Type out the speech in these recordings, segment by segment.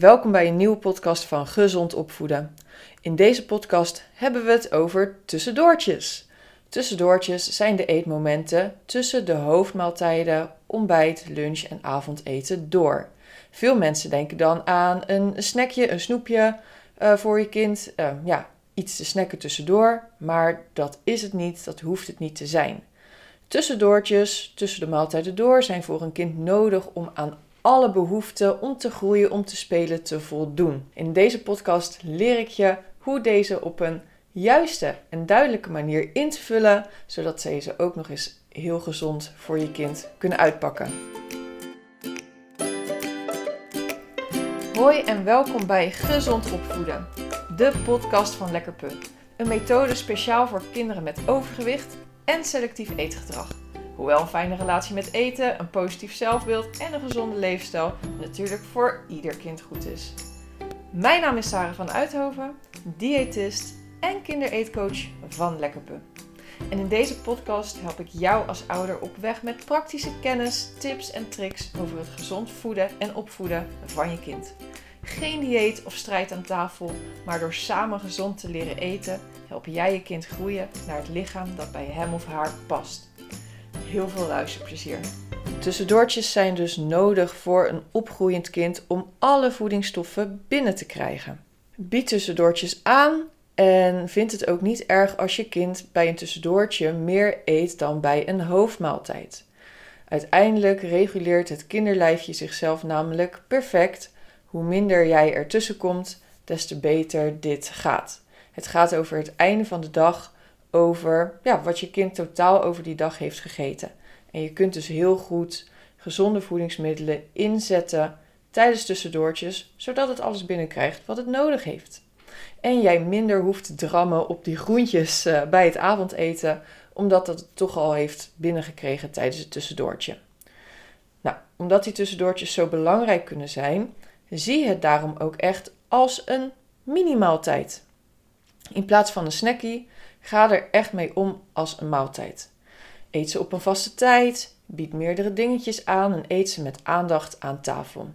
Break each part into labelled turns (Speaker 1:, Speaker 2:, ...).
Speaker 1: Welkom bij een nieuwe podcast van Gezond Opvoeden. In deze podcast hebben we het over tussendoortjes. Tussendoortjes zijn de eetmomenten tussen de hoofdmaaltijden, ontbijt, lunch en avondeten door. Veel mensen denken dan aan een snackje, een snoepje uh, voor je kind. Uh, ja, iets te snacken tussendoor, maar dat is het niet, dat hoeft het niet te zijn. Tussendoortjes, tussen de maaltijden door, zijn voor een kind nodig om aan alle behoeften om te groeien, om te spelen, te voldoen. In deze podcast leer ik je hoe deze op een juiste en duidelijke manier in te vullen, zodat ze ze ook nog eens heel gezond voor je kind kunnen uitpakken. Hoi en welkom bij Gezond Opvoeden, de podcast van Lekker Punt. Een methode speciaal voor kinderen met overgewicht en selectief eetgedrag. Hoewel een fijne relatie met eten, een positief zelfbeeld en een gezonde leefstijl natuurlijk voor ieder kind goed is. Mijn naam is Sarah van Uithoven, diëtist en kindereetcoach van Lekkerpe. En in deze podcast help ik jou als ouder op weg met praktische kennis, tips en tricks over het gezond voeden en opvoeden van je kind. Geen dieet of strijd aan tafel, maar door samen gezond te leren eten, help jij je kind groeien naar het lichaam dat bij hem of haar past heel veel luisterplezier. Tussendoortjes zijn dus nodig voor een opgroeiend kind om alle voedingsstoffen binnen te krijgen. Bied tussendoortjes aan en vind het ook niet erg als je kind bij een tussendoortje meer eet dan bij een hoofdmaaltijd. Uiteindelijk reguleert het kinderlijfje zichzelf namelijk perfect. Hoe minder jij ertussen komt, des te beter dit gaat. Het gaat over het einde van de dag over ja, wat je kind totaal over die dag heeft gegeten. En je kunt dus heel goed gezonde voedingsmiddelen inzetten tijdens tussendoortjes, zodat het alles binnenkrijgt wat het nodig heeft. En jij minder hoeft te drammen op die groentjes eh, bij het avondeten, omdat dat het toch al heeft binnengekregen tijdens het tussendoortje. Nou, omdat die tussendoortjes zo belangrijk kunnen zijn, zie het daarom ook echt als een minimaaltijd. In plaats van een snackie Ga er echt mee om als een maaltijd. Eet ze op een vaste tijd, bied meerdere dingetjes aan en eet ze met aandacht aan tafel.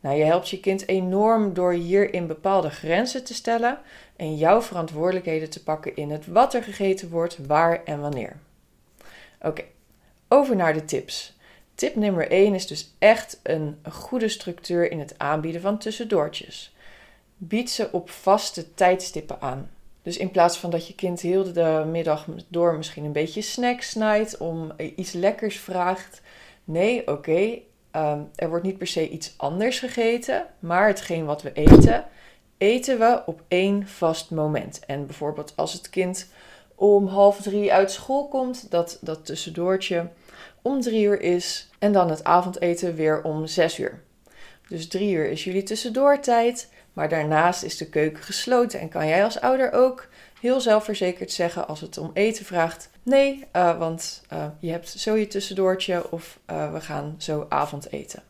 Speaker 1: Nou, je helpt je kind enorm door hierin bepaalde grenzen te stellen en jouw verantwoordelijkheden te pakken in het wat er gegeten wordt, waar en wanneer. Oké, over naar de tips. Tip nummer 1 is dus echt een goede structuur in het aanbieden van tussendoortjes. Bied ze op vaste tijdstippen aan. Dus in plaats van dat je kind heel de middag door misschien een beetje snack snijdt, om iets lekkers vraagt. Nee, oké, ehm, er wordt niet per se iets anders gegeten, maar hetgeen wat we eten, eten we op één vast moment. En bijvoorbeeld als het kind om half drie uit school komt, dat dat tussendoortje om drie uur is en dan het avondeten weer om zes uur. Dus drie uur is jullie tussendoortijd. Maar daarnaast is de keuken gesloten en kan jij als ouder ook heel zelfverzekerd zeggen als het om eten vraagt: nee, uh, want uh, je hebt zo je tussendoortje of uh, we gaan zo avondeten.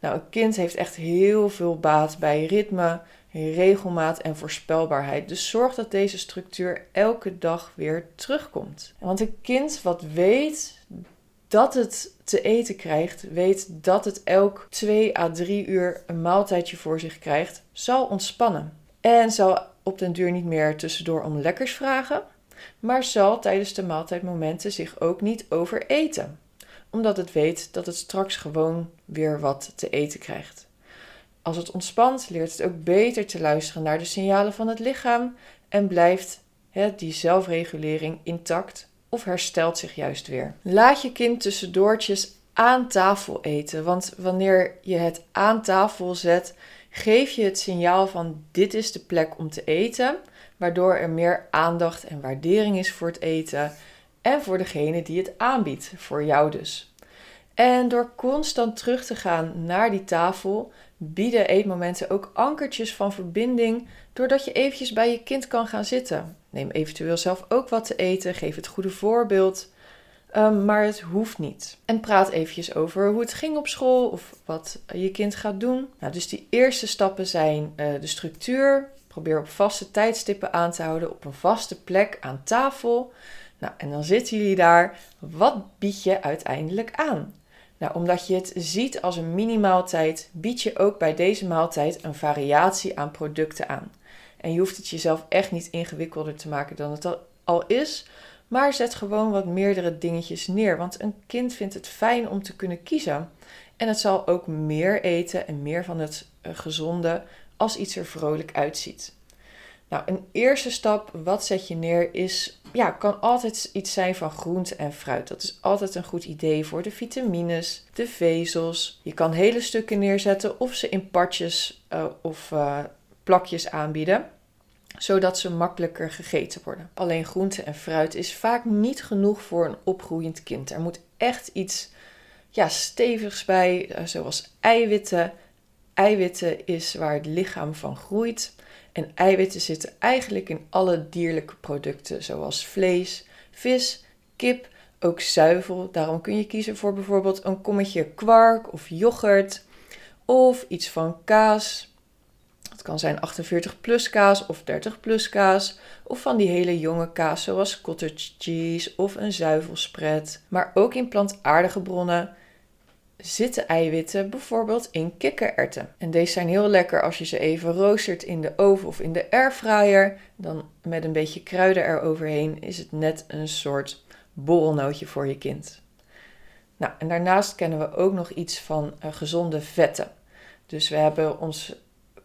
Speaker 1: Nou, een kind heeft echt heel veel baat bij ritme, regelmaat en voorspelbaarheid. Dus zorg dat deze structuur elke dag weer terugkomt. Want een kind wat weet dat het te eten krijgt, weet dat het elk 2 à 3 uur een maaltijdje voor zich krijgt, zal ontspannen. En zal op den duur niet meer tussendoor om lekkers vragen, maar zal tijdens de maaltijdmomenten zich ook niet overeten, omdat het weet dat het straks gewoon weer wat te eten krijgt. Als het ontspant, leert het ook beter te luisteren naar de signalen van het lichaam en blijft hè, die zelfregulering intact of herstelt zich juist weer. Laat je kind tussendoortjes aan tafel eten, want wanneer je het aan tafel zet, geef je het signaal van dit is de plek om te eten, waardoor er meer aandacht en waardering is voor het eten en voor degene die het aanbiedt, voor jou dus. En door constant terug te gaan naar die tafel, bieden eetmomenten ook ankertjes van verbinding, doordat je eventjes bij je kind kan gaan zitten. Neem eventueel zelf ook wat te eten, geef het goede voorbeeld. Ehm, maar het hoeft niet. En praat eventjes over hoe het ging op school of wat je kind gaat doen. Nou, dus die eerste stappen zijn uh, de structuur. Probeer op vaste tijdstippen aan te houden, op een vaste plek aan tafel. Nou, en dan zitten jullie daar. Wat bied je uiteindelijk aan? Nou, omdat je het ziet als een mini-maaltijd, bied je ook bij deze maaltijd een variatie aan producten aan. En je hoeft het jezelf echt niet ingewikkelder te maken dan het al is, maar zet gewoon wat meerdere dingetjes neer, want een kind vindt het fijn om te kunnen kiezen. En het zal ook meer eten en meer van het eh, gezonde als iets er vrolijk uitziet. Nou, een eerste stap, wat zet je neer, is, ja, kan altijd iets zijn van groente en fruit. Dat is altijd een goed idee voor de vitamines, de vezels. Je kan hele stukken neerzetten of ze in partjes uh, of uh, plakjes aanbieden zodat ze makkelijker gegeten worden. Alleen groente en fruit is vaak niet genoeg voor een opgroeiend kind. Er moet echt iets ja, stevigs bij, eh, zoals eiwitten. Eiwitten is waar het lichaam van groeit. En eiwitten zitten eigenlijk in alle dierlijke producten, zoals vlees, vis, kip, ook zuivel. Daarom kun je kiezen voor bijvoorbeeld een kommetje kwark of yoghurt of iets van kaas, het kan zijn 48 plus kaas of 30 plus kaas. Of van die hele jonge kaas zoals cottage cheese of een zuivelspread. Maar ook in plantaardige bronnen zitten eiwitten bijvoorbeeld in kikkererwten. En deze zijn heel lekker als je ze even roostert in de oven of in de airfryer. Dan met een beetje kruiden eroverheen is het net een soort borrelnootje voor je kind. Nou, en daarnaast kennen we ook nog iets van uh, gezonde vetten. Dus we hebben ons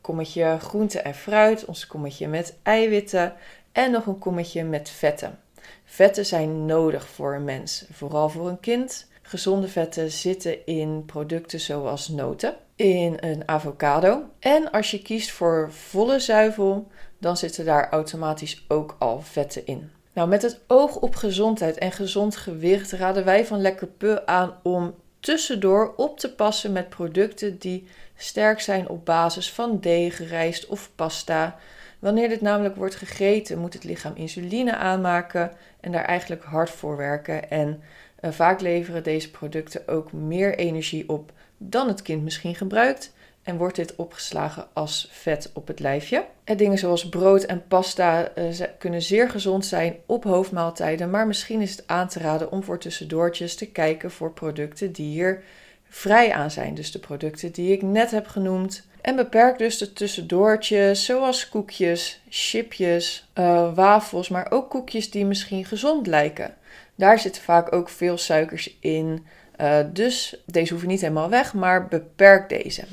Speaker 1: kommetje groente en fruit, ons kommetje met eiwitten en nog een kommetje met vetten. Vetten zijn nodig voor een mens, vooral voor een kind. Gezonde vetten zitten in producten zoals noten, in een avocado. En als je kiest voor volle zuivel, dan zitten daar automatisch ook al vetten in. Nou, met het oog op gezondheid en gezond gewicht raden wij van Lekker Pu aan om tussendoor op te passen met producten die sterk zijn op basis van deeg, rijst of pasta. Wanneer dit namelijk wordt gegeten, moet het lichaam insuline aanmaken en daar eigenlijk hard voor werken. En uh, vaak leveren deze producten ook meer energie op dan het kind misschien gebruikt. En wordt dit opgeslagen als vet op het lijfje. En dingen zoals brood en pasta uh, kunnen zeer gezond zijn op hoofdmaaltijden. Maar misschien is het aan te raden om voor tussendoortjes te kijken voor producten die hier vrij aan zijn. Dus de producten die ik net heb genoemd. En beperk dus de tussendoortjes, zoals koekjes, chipjes, wafels, maar ook koekjes die misschien gezond lijken. Daar zitten vaak ook veel suikers in. Uh, dus deze hoeven niet helemaal weg, maar beperk deze.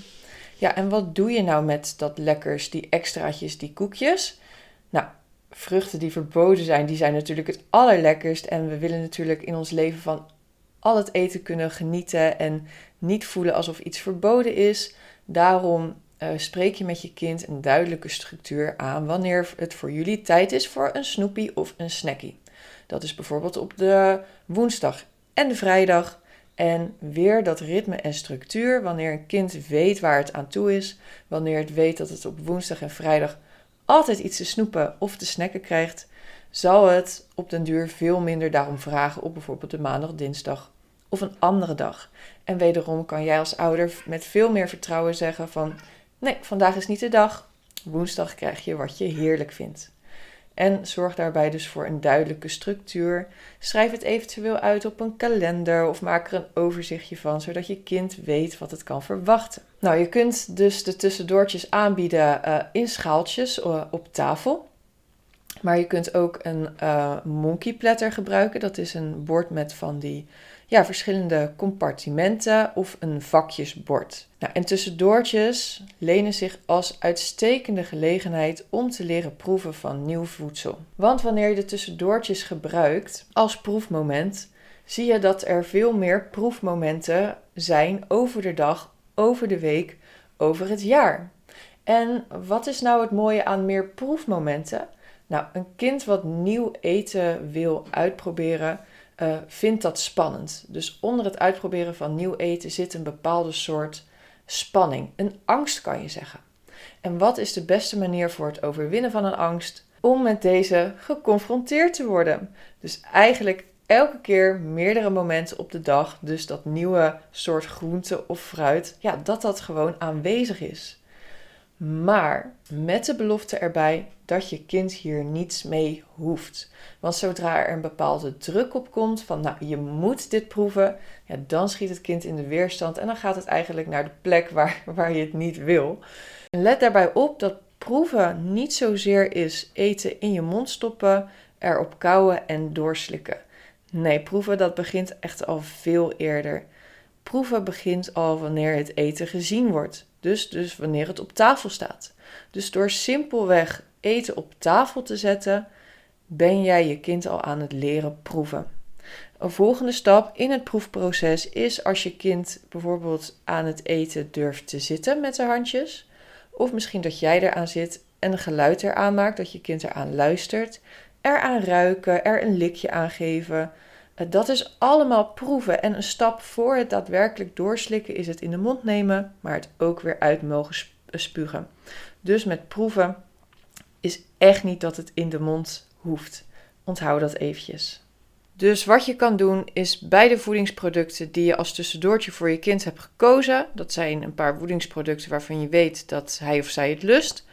Speaker 1: Ja, en wat doe je nou met dat lekkers, die extraatjes, die koekjes? Nou, vruchten die verboden zijn, die zijn natuurlijk het allerlekkerst. En we willen natuurlijk in ons leven van al het eten kunnen genieten en niet voelen alsof iets verboden is. Daarom uh, spreek je met je kind een duidelijke structuur aan wanneer het voor jullie tijd is voor een snoepie of een snackie. Dat is bijvoorbeeld op de woensdag en de vrijdag. En weer dat ritme en structuur, wanneer een kind weet waar het aan toe is, wanneer het weet dat het op woensdag en vrijdag altijd iets te snoepen of te snacken krijgt, zal het op den duur veel minder daarom vragen op bijvoorbeeld de maandag, dinsdag of een andere dag. En wederom kan jij als ouder met veel meer vertrouwen zeggen van nee, vandaag is niet de dag. Woensdag krijg je wat je heerlijk vindt. En zorg daarbij dus voor een duidelijke structuur. Schrijf het eventueel uit op een kalender of maak er een overzichtje van, zodat je kind weet wat het kan verwachten. Nou, je kunt dus de tussendoortjes aanbieden uh, in schaaltjes uh, op tafel. Maar je kunt ook een uh, monkey platter gebruiken. Dat is een bord met van die ja, verschillende compartimenten of een vakjesbord. Nou, en tussendoortjes lenen zich als uitstekende gelegenheid om te leren proeven van nieuw voedsel. Want wanneer je de tussendoortjes gebruikt als proefmoment, zie je dat er veel meer proefmomenten zijn over de dag, over de week, over het jaar. En wat is nou het mooie aan meer proefmomenten? Nou, een kind wat nieuw eten wil uitproberen, uh, vindt dat spannend. Dus onder het uitproberen van nieuw eten zit een bepaalde soort spanning. Een angst kan je zeggen. En wat is de beste manier voor het overwinnen van een angst? Om met deze geconfronteerd te worden. Dus eigenlijk elke keer meerdere momenten op de dag, dus dat nieuwe soort groente of fruit, ja, dat dat gewoon aanwezig is. Maar met de belofte erbij dat je kind hier niets mee hoeft. Want zodra er een bepaalde druk op komt van nou je moet dit proeven, ja, dan schiet het kind in de weerstand en dan gaat het eigenlijk naar de plek waar, waar je het niet wil. En let daarbij op dat proeven niet zozeer is eten in je mond stoppen, erop kauwen en doorslikken. Nee, proeven dat begint echt al veel eerder. Proeven begint al wanneer het eten gezien wordt. Dus, dus wanneer het op tafel staat. Dus door simpelweg eten op tafel te zetten, ben jij je kind al aan het leren proeven. Een volgende stap in het proefproces is als je kind bijvoorbeeld aan het eten durft te zitten met zijn handjes. Of misschien dat jij eraan zit en een geluid eraan maakt, dat je kind eraan luistert. Eraan ruiken, er een likje aan geven. Eh, dat is allemaal proeven. En een stap voor het daadwerkelijk doorslikken is het in de mond nemen, maar het ook weer uit mogen spugen. Dus met proeven is echt niet dat het in de mond hoeft. Onthoud dat eventjes. Dus wat je kan doen is bij de voedingsproducten die je als tussendoortje voor je kind hebt gekozen, dat zijn een paar voedingsproducten waarvan je weet dat hij of zij het lust,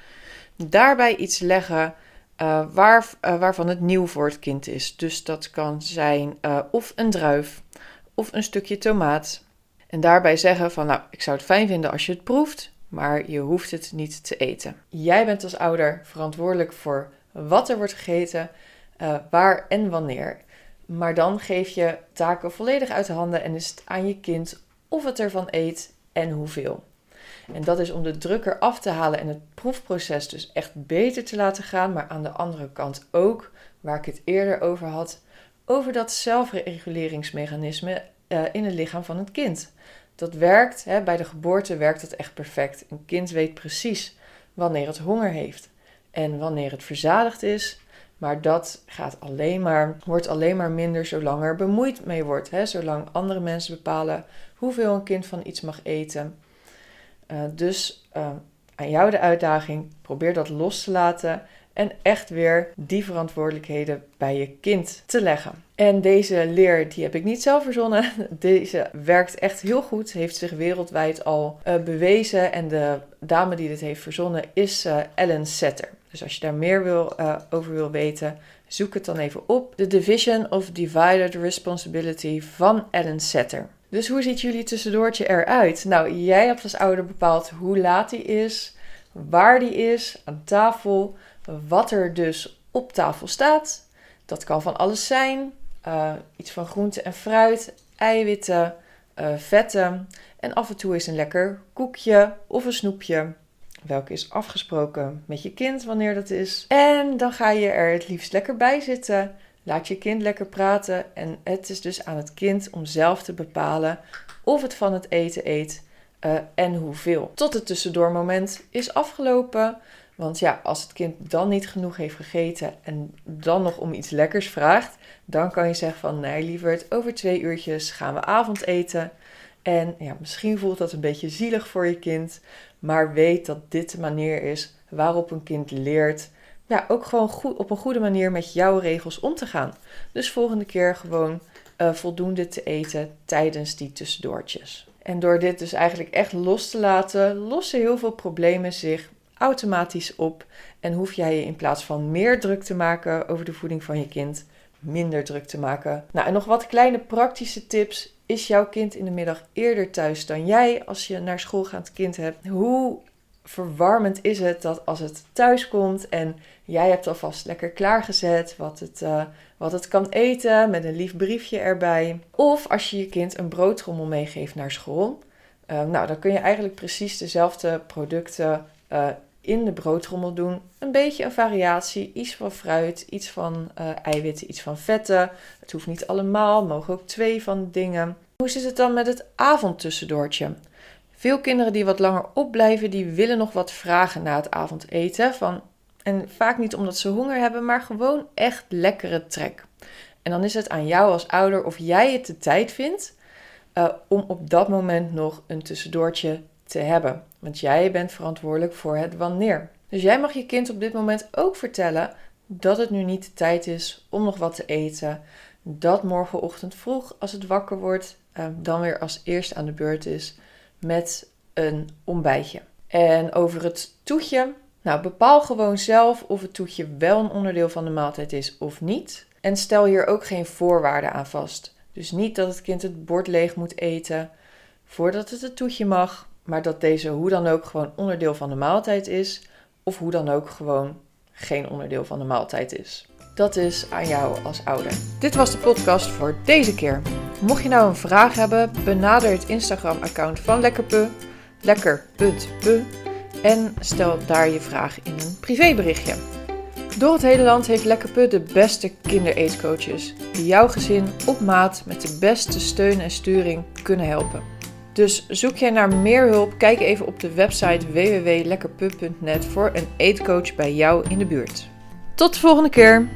Speaker 1: daarbij iets leggen uh, waar, uh, waarvan het nieuw voor het kind is. Dus dat kan zijn uh, of een druif of een stukje tomaat. En daarbij zeggen van nou, ik zou het fijn vinden als je het proeft, maar je hoeft het niet te eten. Jij bent als ouder verantwoordelijk voor wat er wordt gegeten, waar en wanneer. Maar dan geef je taken volledig uit de handen en is het aan je kind of het ervan eet en hoeveel. En dat is om de druk eraf te halen en het proefproces dus echt beter te laten gaan. Maar aan de andere kant ook, waar ik het eerder over had, over dat zelfreguleringsmechanisme uh, in het lichaam van het kind. Dat werkt, hè, bij de geboorte werkt het echt perfect. Een kind weet precies wanneer het honger heeft en wanneer het verzadigd is. Maar dat gaat alleen maar, wordt alleen maar minder zolang er bemoeid mee wordt. Hè? Zolang andere mensen bepalen hoeveel een kind van iets mag eten. Uh, dus uh, aan jou de uitdaging, probeer dat los te laten en echt weer die verantwoordelijkheden bij je kind te leggen. En deze leer die heb ik niet zelf verzonnen. Deze werkt echt heel goed, heeft zich wereldwijd al uh, bewezen en de dame die dit heeft verzonnen is Ellen Setter. Dus als je daar meer wil, over wil weten, zoek het dan even op. The Division of Divided Responsibility van Ellen Setter. Dus hoe ziet jullie tussendoortje eruit? Nou, jij hebt als ouder bepaald hoe laat die is, waar die is, aan tafel, wat er dus op tafel staat. Dat kan van alles zijn. Uh, iets van groente en fruit, eiwitten, uh, vetten. En af en toe is een lekker koekje of een snoepje. Welke is afgesproken met je kind wanneer dat is. En dan ga je er het liefst lekker bij zitten. Laat je kind lekker praten en het is dus aan het kind om zelf te bepalen of het van het eten eet uh, en hoeveel. Tot het tussendoormoment is afgelopen. Want ja, als het kind dan niet genoeg heeft gegeten en dan nog om iets lekkers vraagt, dan kan je zeggen van nee lieverd, over twee uurtjes gaan we avondeten. En ja, misschien voelt dat een beetje zielig voor je kind, maar weet dat dit de manier is waarop een kind leert ja, ook gewoon goed, op een goede manier met jouw regels om te gaan. Dus volgende keer gewoon uh, voldoende te eten tijdens die tussendoortjes. En door dit dus eigenlijk echt los te laten, lossen heel veel problemen zich automatisch op. En hoef jij je in plaats van meer druk te maken over de voeding van je kind, minder druk te maken. Nou, en nog wat kleine praktische tips. Is jouw kind in de middag eerder thuis dan jij als je naar school gaat kind hebt? Hoe verwarmend is het dat als het thuis komt en jij hebt alvast lekker klaargezet wat het, uh, wat het kan eten met een lief briefje erbij. Of als je je kind een broodtrommel meegeeft naar school. Uh, nou, dan kun je eigenlijk precies dezelfde producten uh, in de broodtrommel doen. Een beetje een variatie, iets van fruit, iets van eiwitten, iets van vetten. Het hoeft niet allemaal, mogen ook twee van dingen. Hoe zit het dan met het avondtussendoortje? Veel kinderen die wat langer opblijven, die willen nog wat vragen na het avondeten. Van, en vaak niet omdat ze honger hebben, maar gewoon echt lekkere trek. En dan is het aan jou als ouder of jij het de tijd vindt uh, om op dat moment nog een tussendoortje te hebben. Want jij bent verantwoordelijk voor het wanneer. Dus jij mag je kind op dit moment ook vertellen dat het nu niet de tijd is om nog wat te eten. Dat morgenochtend vroeg, als het wakker wordt, uh, dan weer als eerste aan de beurt is met een ontbijtje. En over het toetje, Nou, bepaal gewoon zelf of het toetje wel een onderdeel van de maaltijd is of niet. En stel hier ook geen voorwaarden aan vast. Dus niet dat het kind het bord leeg moet eten voordat het het toetje mag, maar dat deze hoe dan ook gewoon onderdeel van de maaltijd is, of hoe dan ook gewoon geen onderdeel van de maaltijd is. Dat is aan jou als ouder. Dit was de podcast voor deze keer. Mocht je nou een vraag hebben, benader het Instagram-account van Lekkerpe, lekker.pe, en stel daar je vraag in een privéberichtje. Door het hele land heeft Lekkerpe de beste kindereetcoaches die jouw gezin op maat met de beste steun en sturing kunnen helpen. Dus zoek jij naar meer hulp, kijk even op de website www.lekkerpup.net voor een eetcoach bij jou in de buurt. Tot de volgende keer!